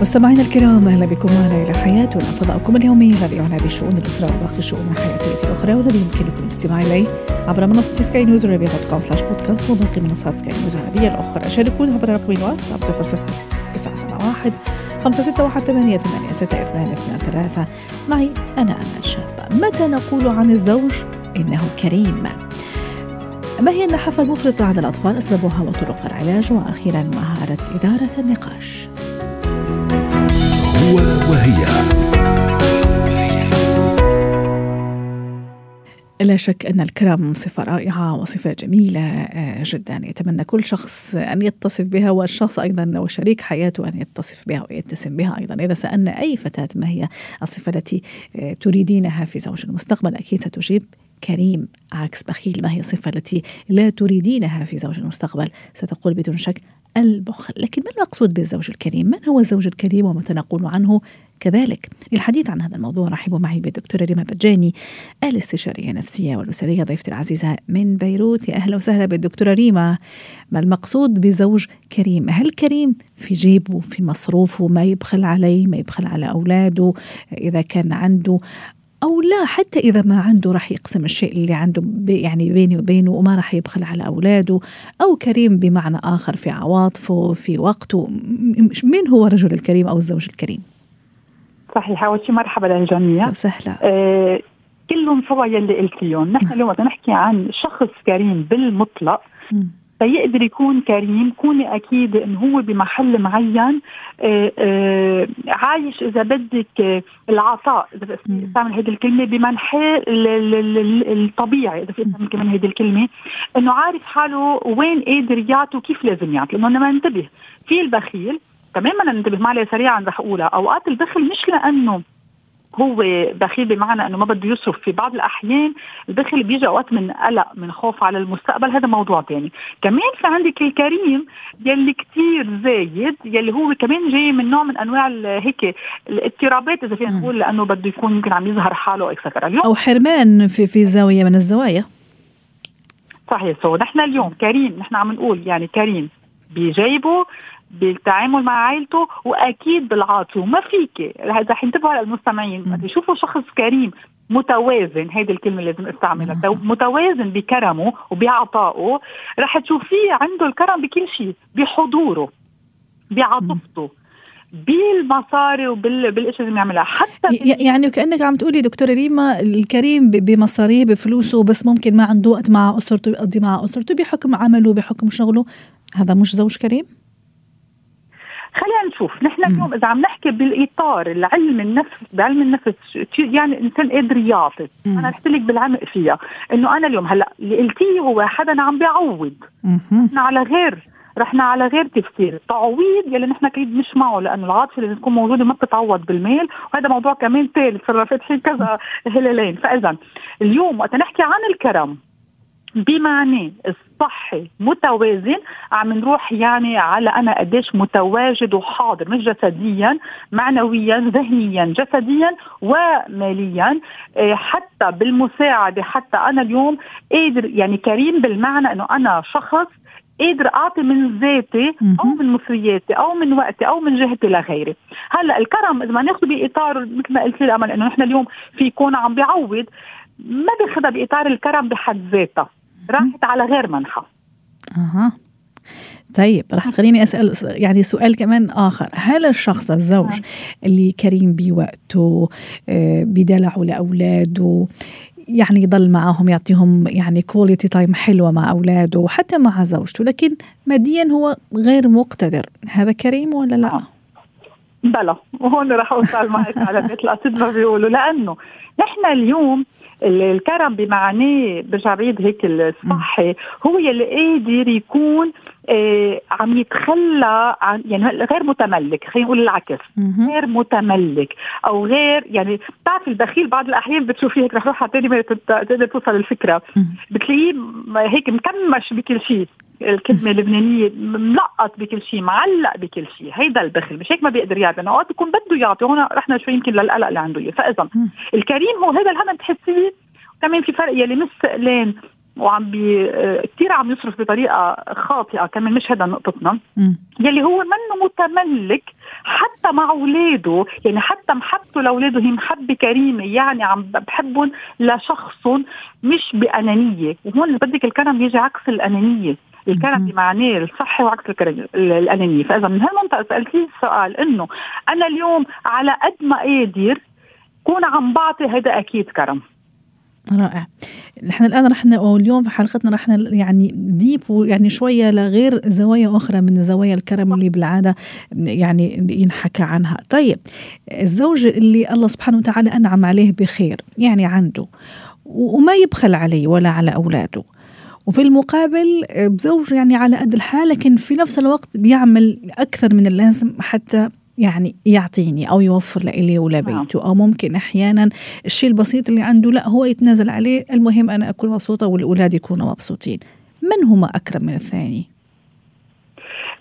مستمعينا الكرام أهلا بكم معنا إلى حياتنا. فضاؤكم اليومي الذي يعنى بشؤون الأسرة وباقي الشؤون الحياتيه الاخرى والذي يمكنكم الاستماع إليه عبر منصة سكاي نيوز عربيه dot com slash podcast وباقي منصات سكاي نيوز العربية الأخرى. شاركونا عبر رقم الواتساب 00 971 خمسة ستة واحد ثمانية ثمانية ستة اثنان اثنان ثلاثة. معي أنا أمل شابة متى نقول عن الزوج إنه كريم؟ ما هي النحافة المفرطة عند الأطفال أسبابها وطرق العلاج؟ وأخيرا مهارة إدارة النقاش. هو وهي. لا شك أن الكرم صفة رائعة وصفة جميلة آه، جدا. يتمنى كل شخص أن يتصف بها والشخص أيضا وشريك حياته أن يتصف بها ويتسم بها أيضا. إذا سألنا أي فتاة ما هي الصفة التي آه، تريدينها في زوج المستقبل؟ أكيد ستجيب كريم عكس بخيل. ما هي الصفة التي لا تريدينها في زوج المستقبل؟ ستقول بدون شك البخل. لكن ما المقصود بالزوج الكريم؟ من هو الزوج الكريم ومتى نقول عنه؟ كذلك للحديث عن هذا الموضوع رحبوا معي بالدكتورة ريما بجاني الاستشارية النفسية والأسرية ضيفتي العزيزة من بيروت. يا أهلا وسهلا بالدكتورة ريما. ما المقصود بزوج كريم؟ هل كريم في جيبه في مصروفه؟ ما يبخل عليه ما يبخل على أولاده؟ إذا كان عنده أو لا حتى إذا ما عنده راح يقسم الشيء اللي عنده يعني بيني وبينه وما راح يبخل على أولاده أو كريم بمعنى آخر في عواطفه في وقته من هو الرجل الكريم أو الزوج الكريم؟ صحيح أول شيء مرحبا للجميع. وسهلا. آه كلهم سوا يلي قلتيهم نحن اليوم وقت نحكي عن شخص كريم بالمطلق. فيقدر يكون كريم. كوني أكيد انه هو بمحل معين آه آه عايش إذا بدك آه العطاء. إذا استعمل هذه الكلمة بمنحى الطبيعي. إذا في استعمل كمان هذه الكلمة. إنه عارف حاله وين قادر يعطي وكيف لازم يعطي. لأنه ما ننتبه في البخيل تماما ننتبه معلي سريعا رح أقولها أوقات البخل مش لأنه هو بخيل بمعنى إنه ما بده يصرف. في بعض الأحيان البخل بيجي أوقات من قلق من خوف على المستقبل. هذا موضوع ثاني كمان في عندك الكريم يلي كتير زايد يلي هو كمان جاي من نوع من أنواع هيك الاضطرابات إذا فينا نقول لأنه بده يكون يمكن عم يظهر حاله اكسترا اليوم أو حرمان في في زاوية من الزوايا. صحيح. سو نحن اليوم كريم نحن عم نقول يعني كريم بجيبه بالتعامل مع عائلته وأكيد بالعاطفه وما فيك. رح ينتبهوا على المستمعين. وقت يشوفوا شخص كريم متوازن. هيدي الكلمة اللي لازم استعملها متوازن بكرمه وبعطائه رح تشوفيه عنده الكرم بكل شيء. بحضوره. بعاطفته. بالمصاري وبالاشياء اللي بيعملها. حتى يعني وكانك عم تقولي دكتورة ريما الكريم بمصاريه بفلوسه بس ممكن ما عنده وقت مع أسرته يقضي مع أسرته بحكم عمله بحكم شغله. هذا مش زوج كريم؟ خلينا نشوف. نحن اليوم إذا عم نحكي بالإطار العلم النفس بعلم النفس يعني الإنسان قادر يعطي. أنا رحت لك بالعمق فيها. إنه أنا اليوم هلأ اللي قلتيه هو حدا عم بيعوض. نحن على غير رحنا على غير تفسير. التعويض يلي نحن أكيد مش معه لأنه العاطفة اللي تكون موجودة ما بتتعوض بالمال وهذا موضوع كمان ثالث صرنا فاتحين كذا هلالين. فاذا اليوم وقت نحكي عن الكرم بمعنى الصحي متوازن عم نروح يعني على أنا قديش متواجد وحاضر مش جسديا معنويا ذهنيا جسديا وماليا. حتى بالمساعدة حتى أنا اليوم قادر يعني كريم بالمعنى إنه أنا شخص قادر أعطي من ذاتي أو من مصرياتي أو من وقتي أو من جهتي لغيري. هلأ الكرم إذا ما ناخذ بإطار مثل ما قلت لي امل إنه نحن اليوم في يكون عم بيعوض ما بياخذها بإطار الكرم بحد ذاتها. راحت على غير منحى أها طيب رح تخليني أسأل يعني سؤال كمان آخر هل الشخص الزوج اللي كريم بوقته بدلعه لأولاده يعني يضل معهم يعطيهم يعني quality time حلوة مع أولاده وحتى مع زوجته لكن ماديا هو غير مقتدر هذا كريم ولا لا؟ آه. بلا وهون رح اوصل معك على مثل ما بيقولوا لأنه نحن اليوم الكرم بمعناه برجع بعيد هيك الصحي هو يلي قادر يكون عم يتخلى عن يعني غير متملك خلينا نقول العكس. غير متملك أو غير يعني بتعرف البخيل بعض الأحيان بتشوفيه هيك رح روح على ما تقدر توصل الفكرة بتلاقيه هيك مكمش بكل شيء. الكلمة اللبنانية ملقط بكل شيء معلق بكل شيء. هيدا البخل مش هيك ما بيقدر يعطي اوقات بيكون بده يعطي هون رحنا شوي يمكن للقلق اللي عنده إياه. فإذا الكريم هو هذا الهم بتحسيه كمان في فرق يلي مش سئلان وعم بي كثير عم يصرف بطريقة خاطئة كمان مش هذا نقطتنا. يلي هو منه متملك حتى مع أولاده يعني حتى محبته لأولاده هي محبة كريمة يعني عم بحبهم لشخصهم مش بأنانية. وهون بدك الكرم يجي عكس الأنانية. الكرم بمعناه الصحي وعكس الأنانية. فإذا من هالمنطقه سالتي السؤال إنه أنا اليوم على قد ما قادر كون عم بعطي هذا أكيد كرم. رائع. نحن الآن رح أو اليوم في حلقتنا رح يعني ديب ويعني شوية لغير زوايا أخرى من زوايا الكرم اللي بالعادة يعني ينحكى عنها. طيب الزوج اللي الله سبحانه وتعالى أنعم عليه بخير يعني عنده وما يبخل عليه ولا على أولاده. وفي المقابل زوج يعني على قد الحال لكن في نفس الوقت بيعمل أكثر من اللازم حتى يعني يعطيني أو يوفر لإلي ولبيته. أو ممكن أحيانا الشيء البسيط اللي عنده لا هو يتنازل عليه المهم أنا أكون مبسوطة والأولاد يكونوا مبسوطين. من هما أكرم من الثاني؟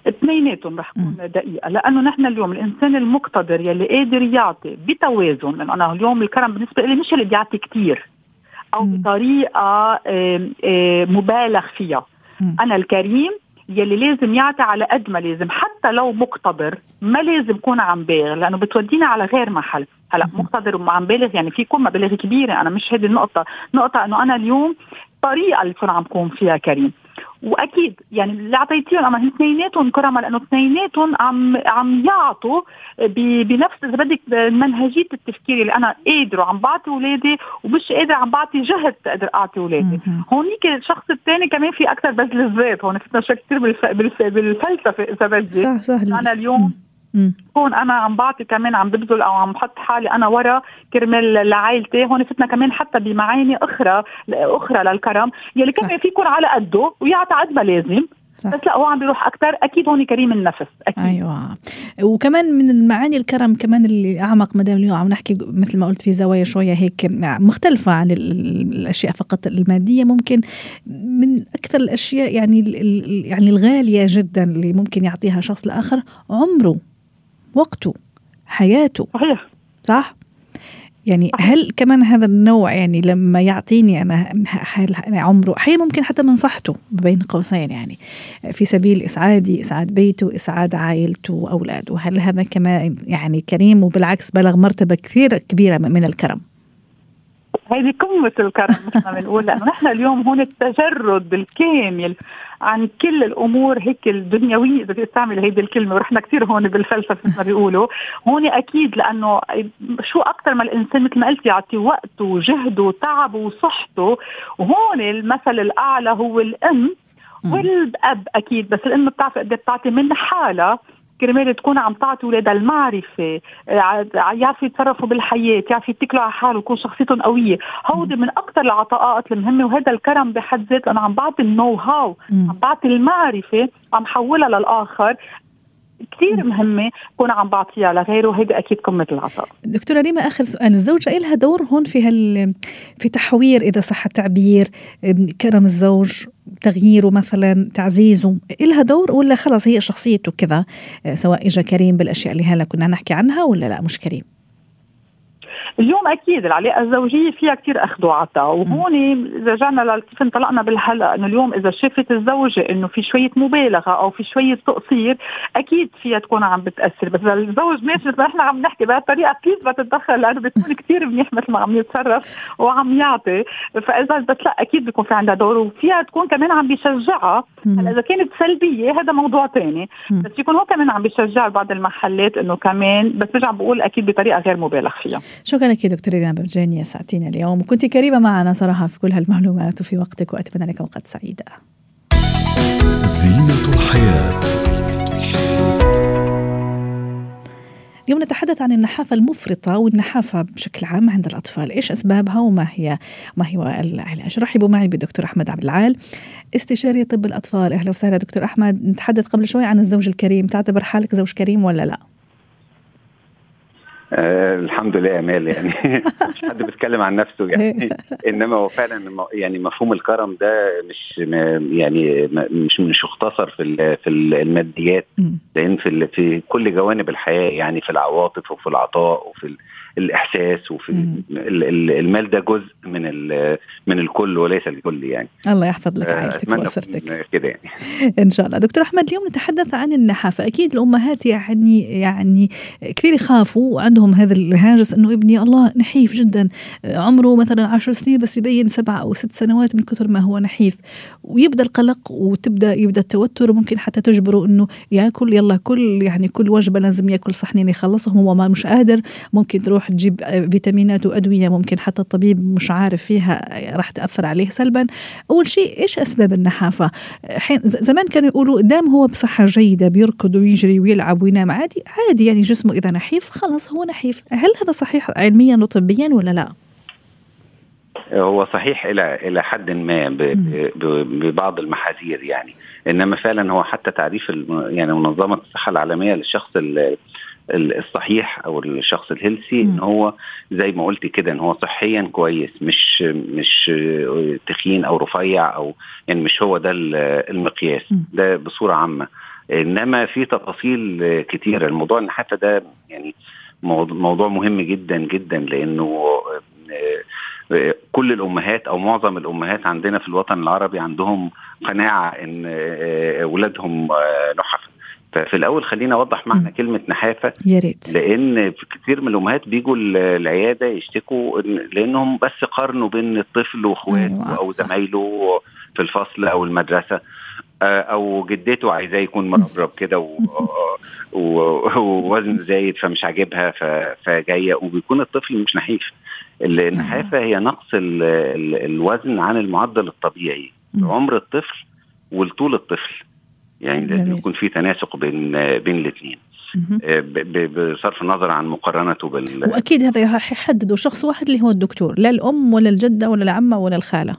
اثنيناتهم رح تكون دقيقة لأنه نحن اليوم الإنسان المقتدر يلي قادر يعطي بتوازن. لأنه أنا اليوم الكرم بالنسبة لي مش اللي بيعطي كثير أو بطريقة مبالغ فيها. أنا الكريم يلي لازم يعطي على قد ما لازم حتى لو مقتدر ما لازم يكون عم بالغ لأنه بتودينا على غير محل. هلأ مقتدر وعم بالغ يعني في يكون مبالغ كبيرة. أنا مش هذه النقطة. نقطة إنه أنا اليوم الطريقة اللي بكون عم كون فيها كريم. وأكيد يعني اللي اعطيتيهم أما اثنيناتهم كرما لأنه اثنيناتهم عم عم يعطوا بنفس إذا بدك منهجية التفكير اللي أنا قادر وعم بعطي أولادي ومش قادر عم بعطي جهد تقدر أعطي أولادي. هونيك الشخص الثاني كمان في أكثر بذل الذات هون فتنا شيء كثير بالفلسفة إذا بدي. أنا اليوم هون أنا عم بعطي كمان عم ببذل أو عم بحط حالي أنا ورا كرمال لعائلتي. هون فتنا كمان حتى بمعاني أخرى أخرى للكرم. يلي كمان في يكون على قده ويعطى قد ما لازم. صح. بس لا هو عم بيروح أكثر أكيد هون كريم النفس أكيد. أيوه. وكمان من المعاني الكرم كمان اللي أعمق مدام اليوم عم نحكي مثل ما قلت في زوايا شوية هيك مختلفة عن الأشياء فقط المادية. ممكن من أكثر الأشياء يعني يعني الغالية جدا اللي ممكن يعطيها شخص لآخر عمره. وقته حياته. صحيح. صح؟ يعني هل كمان هذا النوع يعني لما يعطيني أنا عمره أحيانا ممكن حتى من صحته بين قوسين يعني في سبيل إسعادي إسعاد بيته إسعاد عائلته واولاده هل هذا كمان يعني كريم؟ وبالعكس بلغ مرتبة كثير كبيرة من الكرم. هذه قمة الكرم مثل ما بنقول. لأنه نحن اليوم هون التجرد الكامل عن كل الأمور هيك الدنيوية. إذا بدي أستعمل هيدي الكلمة ورحنا كثير هون بالفلسفة مثل ما بيقولوا. هون أكيد لأنه شو أكثر ما الإنسان مثل ما قلت يعطي وقته وجهده وتعبه وصحته. وهون المثل الأعلى هو الأم والأب أكيد. بس الأم بتعرف قد إيه بتعطي من حالها كرمال تكون عم تعطي اولادها المعرفة يعرفوا يتصرفوا بالحياة يعرفوا يتكلوا على حالهم يكون شخصيتهم قوية. هودي من أكثر العطاءات المهمة وهذا الكرم بحد ذاته أنا عم بعطي النو هاو عم بعطي المعرفة عم حولها للآخر. كثير مهمة كون عم بعطيها لغيره هيدي أكيد قمة العطاء. دكتورة ريما آخر سؤال الزوجة لها دور هون في هال في تحوير إذا صح التعبير كرم الزوج تغييره مثلا تعزيزه إلها دور ولا خلص هي شخصيته كذا سواء إجا كريم بالأشياء اللي هلا كنا نحكي عنها ولا لا مش كريم؟ اليوم أكيد العلاقة الزوجية فيها كثير أخذ وعطاء وهون إذا رجعنا كيف انطلقنا بالحلقة إنه اليوم إذا شافت الزوجة إنه في شوية مبالغة أو في شوية تقصير أكيد فيها تكون عم بتأثر. بس الزوج ماشي مثل ما إحنا عم نحكي بهالطريقة أكيد بتتدخل لأنه بتكون كثير منيح مثل ما عم يتصرف وعم يعطي. فإذا بس لا أكيد بيكون في عندها دور وفيها تكون كمان عم بيشجعها. هلا إذا كانت سلبية هذا موضوع ثاني بس يكون هو كمان عم بيشجع بعض المحلات إنه كمان بس برجع بقول أكيد بطريقة غير مبالغ فيها. شكرا لك دكتور رينا برجانيا ساعتين اليوم. وكنت كريمة معنا صراحة في كل هالمعلومات وفي وقتك وأتمنى لك أوقات سعيدة. زينة الحياة. اليوم نتحدث عن النحافة المفرطة والنحافة بشكل عام عند الأطفال. إيش أسبابها وما هي؟ ما هو العلاج رحبوا معي بالدكتور أحمد عبد العال استشاري طب الأطفال. أهلا وسهلا دكتور أحمد. نتحدث قبل شوي عن الزوج الكريم. تعتبر حالك زوج كريم ولا لا؟ آه الحمد لله يا مال يعني مش حد بيتكلم عن نفسه يعني. إنما هو فعلا يعني مفهوم الكرم ده مش يعني مش مش مختصر في في الماديات لأن في في كل جوانب الحياة يعني في العواطف وفي العطاء وفي الإحساس وفي المال ده جزء من من الكل وليس الكل يعني. الله يحفظ لك عائلتك وأسرتك. كده يعني. إن شاء الله. دكتور أحمد اليوم نتحدث عن النحافه أكيد الأمهات يعني يعني كثير يخافوا وعندهم هذا الهاجس إنه ابني الله نحيف جدا. عمره مثلا عشر سنين بس يبين سبع أو ست سنوات من كثر ما هو نحيف. ويبدأ القلق وتبدا يبدأ التوتر وممكن حتى تجبره إنه ياكل يلا كل يعني كل وجبة لازم ياكل صحنين يخلصهم هو ما مش قادر. ممكن تروح تجيب فيتامينات وأدوية ممكن حتى الطبيب مش عارف فيها راح تأثر عليه سلبا. أول شيء إيش أسباب النحافة؟ حين زمان كانوا يقولوا دام هو بصحة جيدة بيركض ويجري ويلعب وينام عادي عادي يعني جسمه إذا نحيف خلاص هو نحيف. هل هذا صحيح علميا وطبيا ولا لا؟ هو صحيح إلى إلى حد ما ببعض المحاذير يعني. إنما فعلا هو حتى تعريف يعني منظمة الصحة العالمية للشخص الصحيح أو الشخص الهيلثي إن هو زي ما قلت كده إن هو صحيا كويس مش مش تخين أو رفيع أو يعني مش هو ده المقياس. ده بصورة عامة. إنما في تفاصيل كتيرة. الموضوع النحافه ده يعني موضوع مهم جدا جدا لأنه كل الأمهات أو معظم الأمهات عندنا في الوطن العربي عندهم قناعة إن أولادهم نحف. ففي الأول خلينا أوضح معنى كلمة نحافة يا ريت. لأن كثير من الأمهات بيجوا العيادة يشتكوا لأنهم بس قارنوا بين الطفل وإخواته أيوة أو زمايله في الفصل أو المدرسة أو جدته عايزاه يكون مربرب كده ووزن زايد فمش عاجبها فجاية وبيكون الطفل مش نحيف. النحافة هي نقص الوزن عن المعدل الطبيعي. عمر الطفل والطول الطفل. يعني لازم يكون في تناسق بين بين الاثنين بصرف النظر عن مقارنته بال وأكيد هذا راح يحدده شخص واحد اللي هو الدكتور لا الأم ولا الجدة ولا العمة ولا الخالة.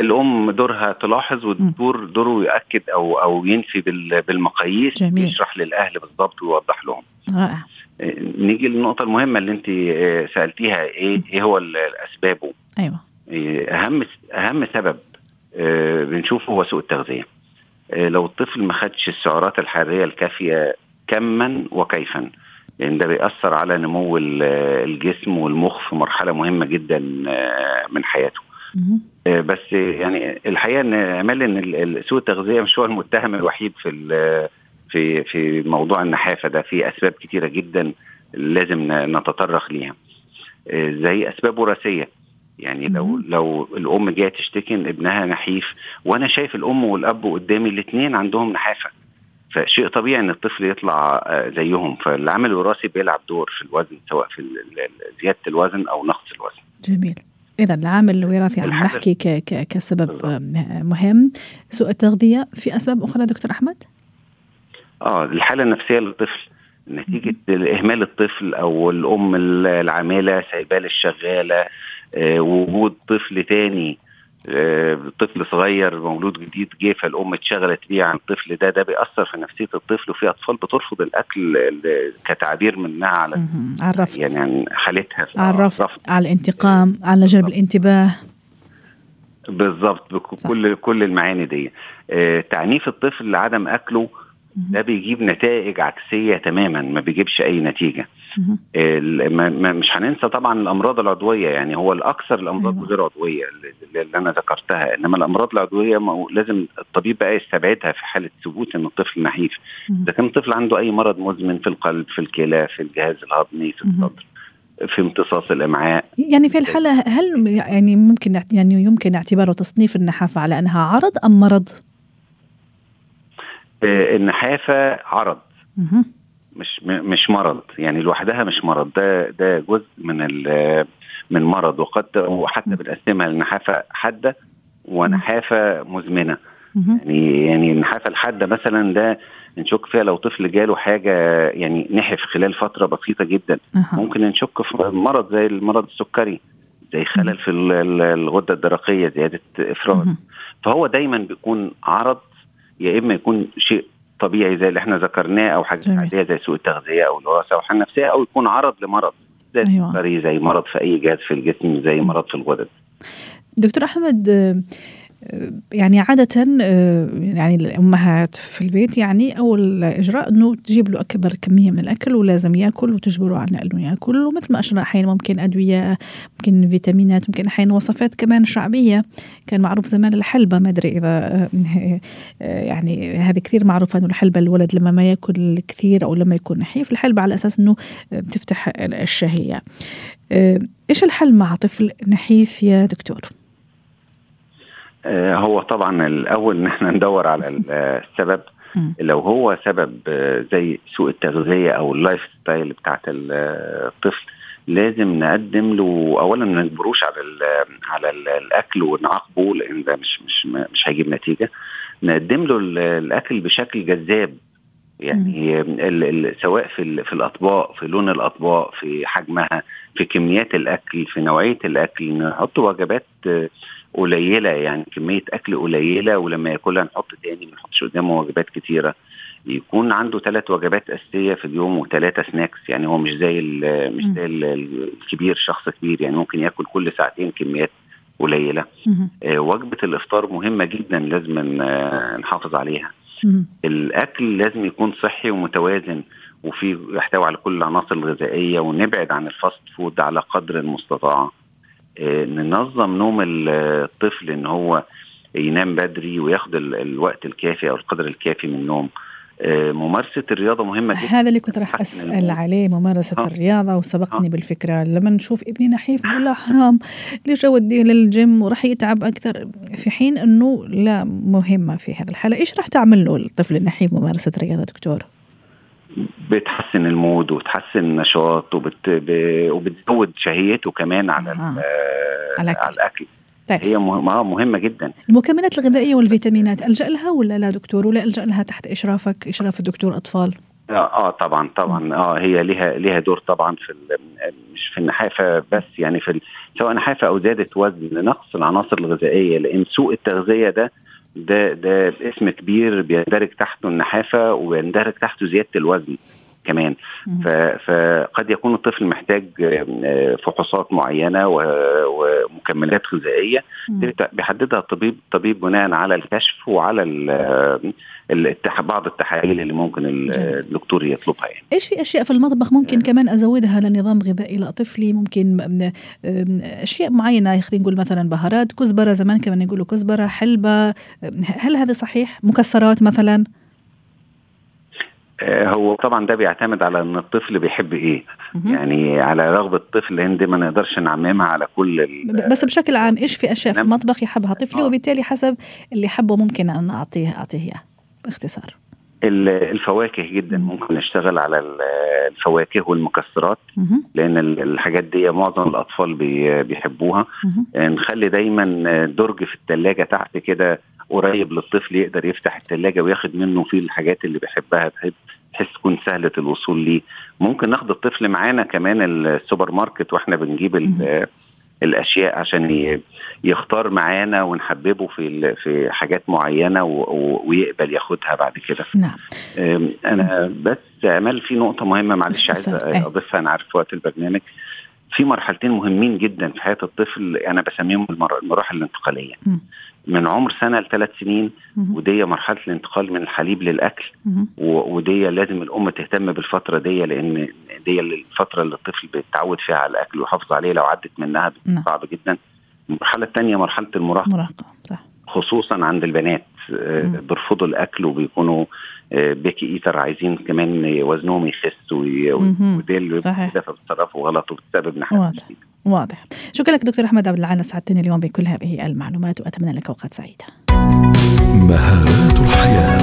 الأم دورها تلاحظ والدكتور دوره ياكد أو أو ينفي بالمقاييس جميل. يشرح للأهل بالضبط ويوضح لهم. رائع. نيجي للنقطة المهمة اللي أنت سألتيها إيه إيه هو اسبابه أيوه. أهم أهم سبب بنشوفه هو سوء التغذية. لو الطفل ما خدش السعرات الحرارية الكافية كما وكيفا لأن ده بيأثر على نمو الجسم والمخ في مرحلة مهمة جدا من حياته. بس يعني الحقيقة إن أمال إن سوء التغذية مش هو المتهم الوحيد في في في موضوع النحافة ده في أسباب كتيرة جدا لازم نتطرق ليها. زي أسباب وراثية يعني لو لو الأم جاية تشتكي إن ابنها نحيف وأنا شايف الأم والأب قدامي الاثنين عندهم نحافة. فشيء طبيعي إن الطفل يطلع زيهم. فالعامل الوراثي بيلعب دور في الوزن سواء في زيادة الوزن أو نقص الوزن. جميل. اذا العامل الوراثي عم نحكي ك ك كسبب مهم. سوء التغذية في أسباب أخرى دكتور أحمد؟ آه الحالة النفسية للطفل. نتيجة إهمال الطفل أو الأم العاملة سايباه للشغالة آه وجود طفل تاني آه طفل صغير مولود جديد جه فالأم اتشغلت بيه عن الطفل ده ده بيأثر في نفسية الطفل وفي أطفال بترفض الأكل كتعبير منها على عرفت. يعني حالتها عرفت. على الانتقام على جلب الانتباه. بالظبط بكل كل المعاني دي. آه تعنيف الطفل لعدم أكله ده بيجيب نتائج عكسية تماما ما بيجيبش أي نتيجة. مش هننسى طبعا الأمراض العضوية يعني هو الأكثر الأمراض أيوة. غير عضوية اللي أنا ذكرتها إنما الأمراض العضوية لازم الطبيب بقى يستبعدها في حالة ثبوت إن الطفل نحيف. إذا كان الطفل عنده أي مرض مزمن في القلب في الكلى في الجهاز الهضمي في الصدر في امتصاص الإمعاء. يعني في الحالة هل يعني ممكن يعني يمكن اعتباره تصنيف النحافة على أنها عرض أم مرض؟ النحافة عرض. مش مش مرض يعني لوحدها مش مرض ده ده جزء من من مرض وقد وحتى بنقسمها لنحافه حادة ونحافة مزمنة. يعني يعني النحافة الحادة مثلا ده نشك فيها لو طفل جاله حاجة يعني نحف خلال فترة بسيطة جدا. ممكن نشك في مرض زي المرض السكري زي خلل في ال- ال- الغدة الدرقية زيادة إفراز. فهو دايما بيكون عرض يا إما يكون شيء طبيعي زي اللي إحنا ذكرناه أو حاجة جميل. عادية زي سوء التغذية أو الوراثة أو حاله نفسية أو يكون عرض لمرض زي أيوة. زي مرض في أي جهاز في الجسم زي مرض في الغدد دكتور أحمد يعني عادة آه، يعني الأمهات في البيت يعني أول إجراء إنه تجيب له أكبر كمية من الأكل ولازم يأكل وتجبره على إنه يأكل. ومثل ما أشرنا أحيانا ممكن أدوية ممكن فيتامينات ممكن أحيانا وصفات كمان شعبية. كان معروف زمان الحلبة ما أدري إذا آه، آه، يعني هذه كثير معروفة إنه الحلبة الولد لما ما يأكل كثير أو لما يكون نحيف الحلبة على أساس آه، بتفتح الشهية. إيش الحل مع طفل نحيف يا دكتور؟ آه، هو طبعا الأول إن إحنا ندور على ال- السبب. لو هو سبب آه، زي سوء التغذية أو ال lifestyle بتاعت آه، الطفل لازم نقدم له اولا ما نجبروش على ال على ال الأكل ونعاقبه لأن ده مش مش مش هيجيب نتيجة. نقدم له ال- الأكل بشكل جذاب. يعني ال ال سواء في في الأطباق في لون الأطباق في حجمها في كميات الأكل في نوعية الأكل نحط وجبات قليلة يعني كمية أكل قليلة ولما ياكلها نحط تاني ما نحطش قدامه وجبات كتيرة يكون عنده ثلاث وجبات أساسية في اليوم وثلاثه سناكس يعني هو مش زي مش. زي ال- الكبير شخص كبير يعني ممكن ياكل كل ساعتين كميات قليلة. آه، وجبة الإفطار مهمة جدا لازم آه، نحافظ عليها. الأكل لازم يكون صحي ومتوازن وفي يحتوي على كل العناصر الغذائية ونبعد عن ال fast food على قدر المستطاع ننظم نوم ال- الطفل إن هو ينام بدري وياخد ال- الوقت الكافي أو القدر الكافي من النوم آه، ممارسة الرياضة مهمة جدا هذا اللي كنت راح ال mood. عليه ممارسة آه. الرياضة وسبقتني آه. بالفكرة لما نشوف ابني نحيف نقول له حرام ليش اوديه للجيم وراح يتعب أكثر في حين إنه لا مهمة في هذه الحالة إيش راح تعمل له الطفل النحيف ممارسة الرياضه دكتور بتحسن ال mood وبتحسن النشاط وبت... ب- وبتزود شهيته كمان على آه. على الأكل. على الأكل. طيب. هي مهمه مهمة جدا. المكملات الغذائية والفيتامينات ألجأ لها ولا لا دكتور؟ ولا ألجأ لها تحت إشرافك إشراف الدكتور أطفال؟ آه, آه طبعا طبعا. آه هي ليها ليها دور طبعا في مش في النحافة بس يعني في سواء نحافة أو زيادة وزن لنقص العناصر الغذائية لأن سوء التغذية ده ده ده اسم كبير بيندرج تحته النحافة ويندرج تحته زيادة الوزن. كمان. فقد يكون الطفل محتاج آه، فحوصات معينة ومكملات غذائية. بيحددها الطبيب الطبيب بناء على الكشف وعلى الاتح- بعض التحاليل اللي ممكن. الدكتور يطلبها يعني. إيش في أشياء في المطبخ ممكن كمان أزودها لنظام غذائي لطفلي؟ ممكن أشياء معينة خلينا نقول مثلا بهارات كزبرة زمان كمان يقولوا كزبرة حلبة هل هذا صحيح؟ مكسرات مثلا؟ آه، هو طبعا ده بيعتمد على إن الطفل بيحب إيه. يعني على رغبة الطفل لأن دي ما نقدرش نعممها على كل بس بشكل عام إيش في أشياء في نعم. المطبخ يحبها طفلي آه. وبالتالي حسب اللي حبه ممكن أن أعطيه أعطيه إياه باختصار ال- الفواكه جدا مم. ممكن نشتغل على ال- الفواكه والمكسرات. لأن ال- الحاجات دي معظم الأطفال بي- بيحبوها. آه، نخلي دايما درج في الثلاجه تحت كده قريب للطفل يقدر يفتح الثلاجه وياخد منه فيه الحاجات اللي بيحبها بحيث تكون سهلة الوصول ليه. ممكن ناخد الطفل معانا كمان السوبر ماركت وإحنا بنجيب ال- الأشياء عشان يختار معانا ونحببه في في حاجات معينة ويقبل ياخدها بعد كده. نعم. أنا بس امال في نقطة مهمة معلش عايز أي. أضيفها أنا عارف وقت البرنامج. في مرحلتين مهمين جدا في حياة الطفل أنا بسميهم المر- المراحل الانتقالية. من عمر سنة لثلاث سنين. ودي مرحلة الانتقال من الحليب للأكل ودي لازم الأم تهتم بالفترة دي لأن دي الفترة اللي الطفل بيتعود فيها على الأكل ويحافظ عليه لو عدت منها نعم. صعب جدا المرحلة الثانية مرحلة المراهقة مراهقة صح خصوصا عند البنات آه،. بيرفضوا الأكل وبيكونوا آه، بيكي ايتر عايزين كمان وزنهم يخس. ودي اللي فبيتصرفوا غلط وبتسبب نحاس واضح. شكرا لك دكتور أحمد عبد العال سعدتني اليوم بكل هذه المعلومات وأتمنى لك اوقات سعيده مهارات الحياة.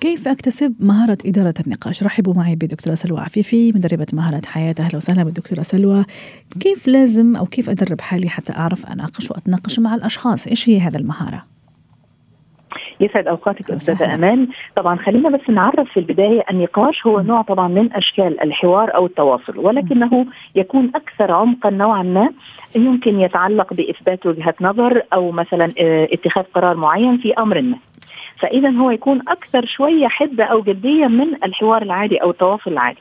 كيف أكتسب مهارة إدارة النقاش؟ رحبوا معي بدكتورة سلوى عفيفي مدربة مهارة حياة. أهلا وسهلا بالدكتورة سلوى. كيف لازم أو كيف أدرب حالي حتى أعرف أناقش وأتناقش مع الأشخاص؟ إيش هي هذا المهارة؟ يسعد أوقاتك أستاذة أمان. طبعا خلينا بس نعرف في البداية النقاش هو نوع طبعا من أشكال الحوار أو التواصل ولكنه يكون أكثر عمقا نوعا ما يمكن يتعلق بإثبات وجهة نظر أو مثلا آه، اتخاذ قرار معين في أمر ما. فاذا هو يكون أكثر شوية حدة أو جدية من الحوار العادي أو التواصل العادي.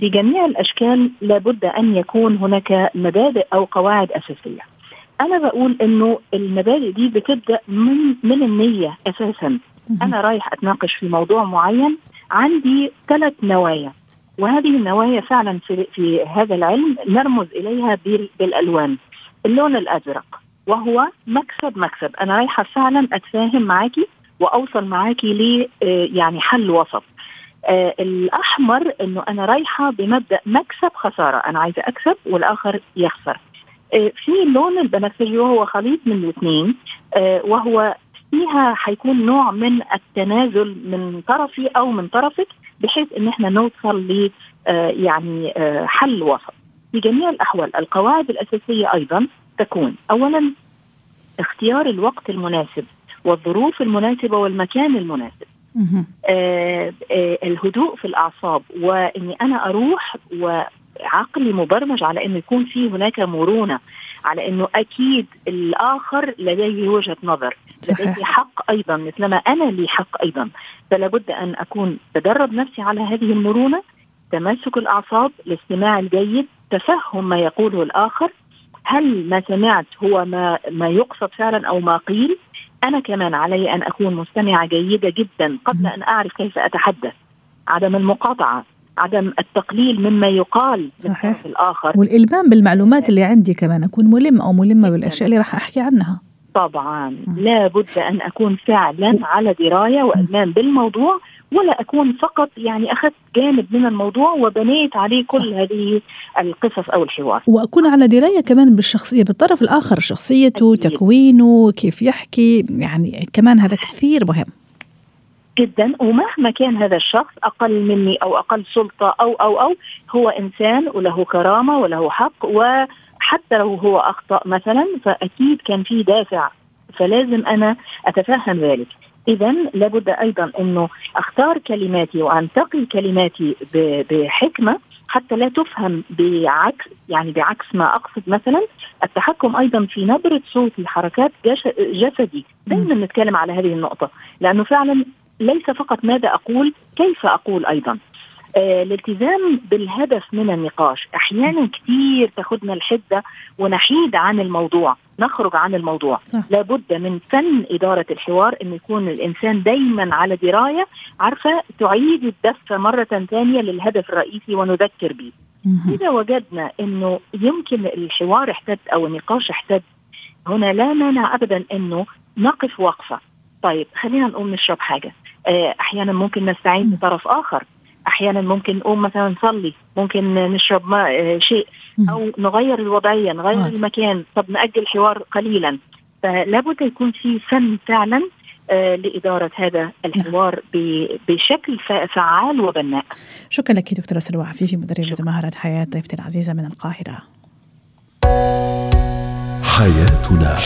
في جميع الأشكال لابد أن يكون هناك مبادئ أو قواعد أساسية. أنا بقول إنه المبادئ دي بتبدأ من من النية أساسا. أنا رايح أتناقش في موضوع معين عندي ثلاث نوايا وهذه النوايا فعلا في, في هذا العلم نرمز إليها بالألوان. اللون الأزرق وهو مكسب مكسب. أنا رايحة فعلا أتفاهم معاكي وأوصل معاكي ل آه، يعني حل وسط. آه الأحمر إنه أنا رايحة بمبدأ مكسب خسارة. أنا عايزة أكسب والآخر يخسر. في اللون البنفسجي وهو خليط من الاثنين آه وهو فيها حيكون نوع من التنازل من طرفي أو من طرفك بحيث إن إحنا نوصل ل آه يعني آه حل وسط. في جميع الأحوال القواعد الأساسية أيضا تكون اولا اختيار الوقت المناسب والظروف المناسبة والمكان المناسب. آه آه الهدوء في الأعصاب وإني أنا أروح وعقلي مبرمج على إنه يكون في هناك مرونة على إنه أكيد الآخر لديه وجهة نظر لديه حق أيضا مثلما أنا لي حق أيضا. فلا بد أن أكون بدرب نفسي على هذه المرونة تماسك الأعصاب الاستماع الجيد تفهم ما يقوله الآخر. هل ما سمعت هو ما ما يقصد فعلا أو ما قيل؟ أنا كمان علي أن أكون مستمعة جيدة جدا قبل أن أعرف كيف أتحدث. عدم المقاطعة. عدم التقليل مما يقال صحيح. من الآخر. والالمام بالمعلومات اللي عندي كمان أكون ملم أو ملمة بالأشياء اللي راح أحكي عنها. طبعا. لا بد أن أكون فعلا على دراية والمام بالموضوع ولا أكون فقط يعني أخذت جانب من الموضوع وبنيت عليه كل هذه القصص أو الحوار. وأكون على دراية كمان بالشخصية بالطرف الآخر شخصيته أكيد. تكوينه كيف يحكي يعني كمان هذا كثير مهم. جدا ومهما كان هذا الشخص أقل مني أو أقل سلطة أو أو أو هو إنسان وله كرامة وله حق وحتى لو هو أخطأ مثلا فأكيد كان في دافع. فلازم أنا أتفهم ذلك. اذا لابد أيضا إنه أختار كلماتي وأنتقي كلماتي بحكمة حتى لا تفهم بعكس يعني بعكس ما أقصد مثلا. التحكم أيضا في نبرة صوتي حركات جسدي. دائما نتكلم على هذه النقطة لأنه فعلا ليس فقط ماذا أقول كيف أقول أيضا. آه الالتزام بالهدف من النقاش. أحيانا كثير تاخذنا الحدة ونحيد عن الموضوع نخرج عن الموضوع. صح. لابد من فن إدارة الحوار أن يكون الإنسان دايما على دراية عارفة تعيد الدفة مرة ثانية للهدف الرئيسي ونذكر به إذا وجدنا أنه يمكن الحوار احتد أو النقاش احتد هنا لا مانع أبدا أنه نقف وقفة. طيب خلينا نقوم نشرب حاجة. آه، أحيانا ممكن نستعين بطرف آخر. أحيانا ممكن نقوم مثلا نصلي ممكن نشرب ماء آه، شيء. أو نغير الوضعية نغير المكان. طب نأجل الحوار قليلا. فلا بد يكون في فن فعلا آه لإدارة هذا الحوار بشكل فعال وبناء. شكرا لك دكتورة سلوى عفيفي مدربة مهارة حياة ضيفتي العزيزة من القاهرة. حياتنا.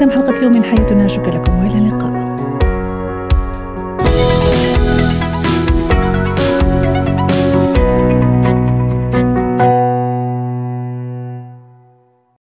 ختام حلقة اليوم من حياتنا. شكرا لكم وإلى اللقاء.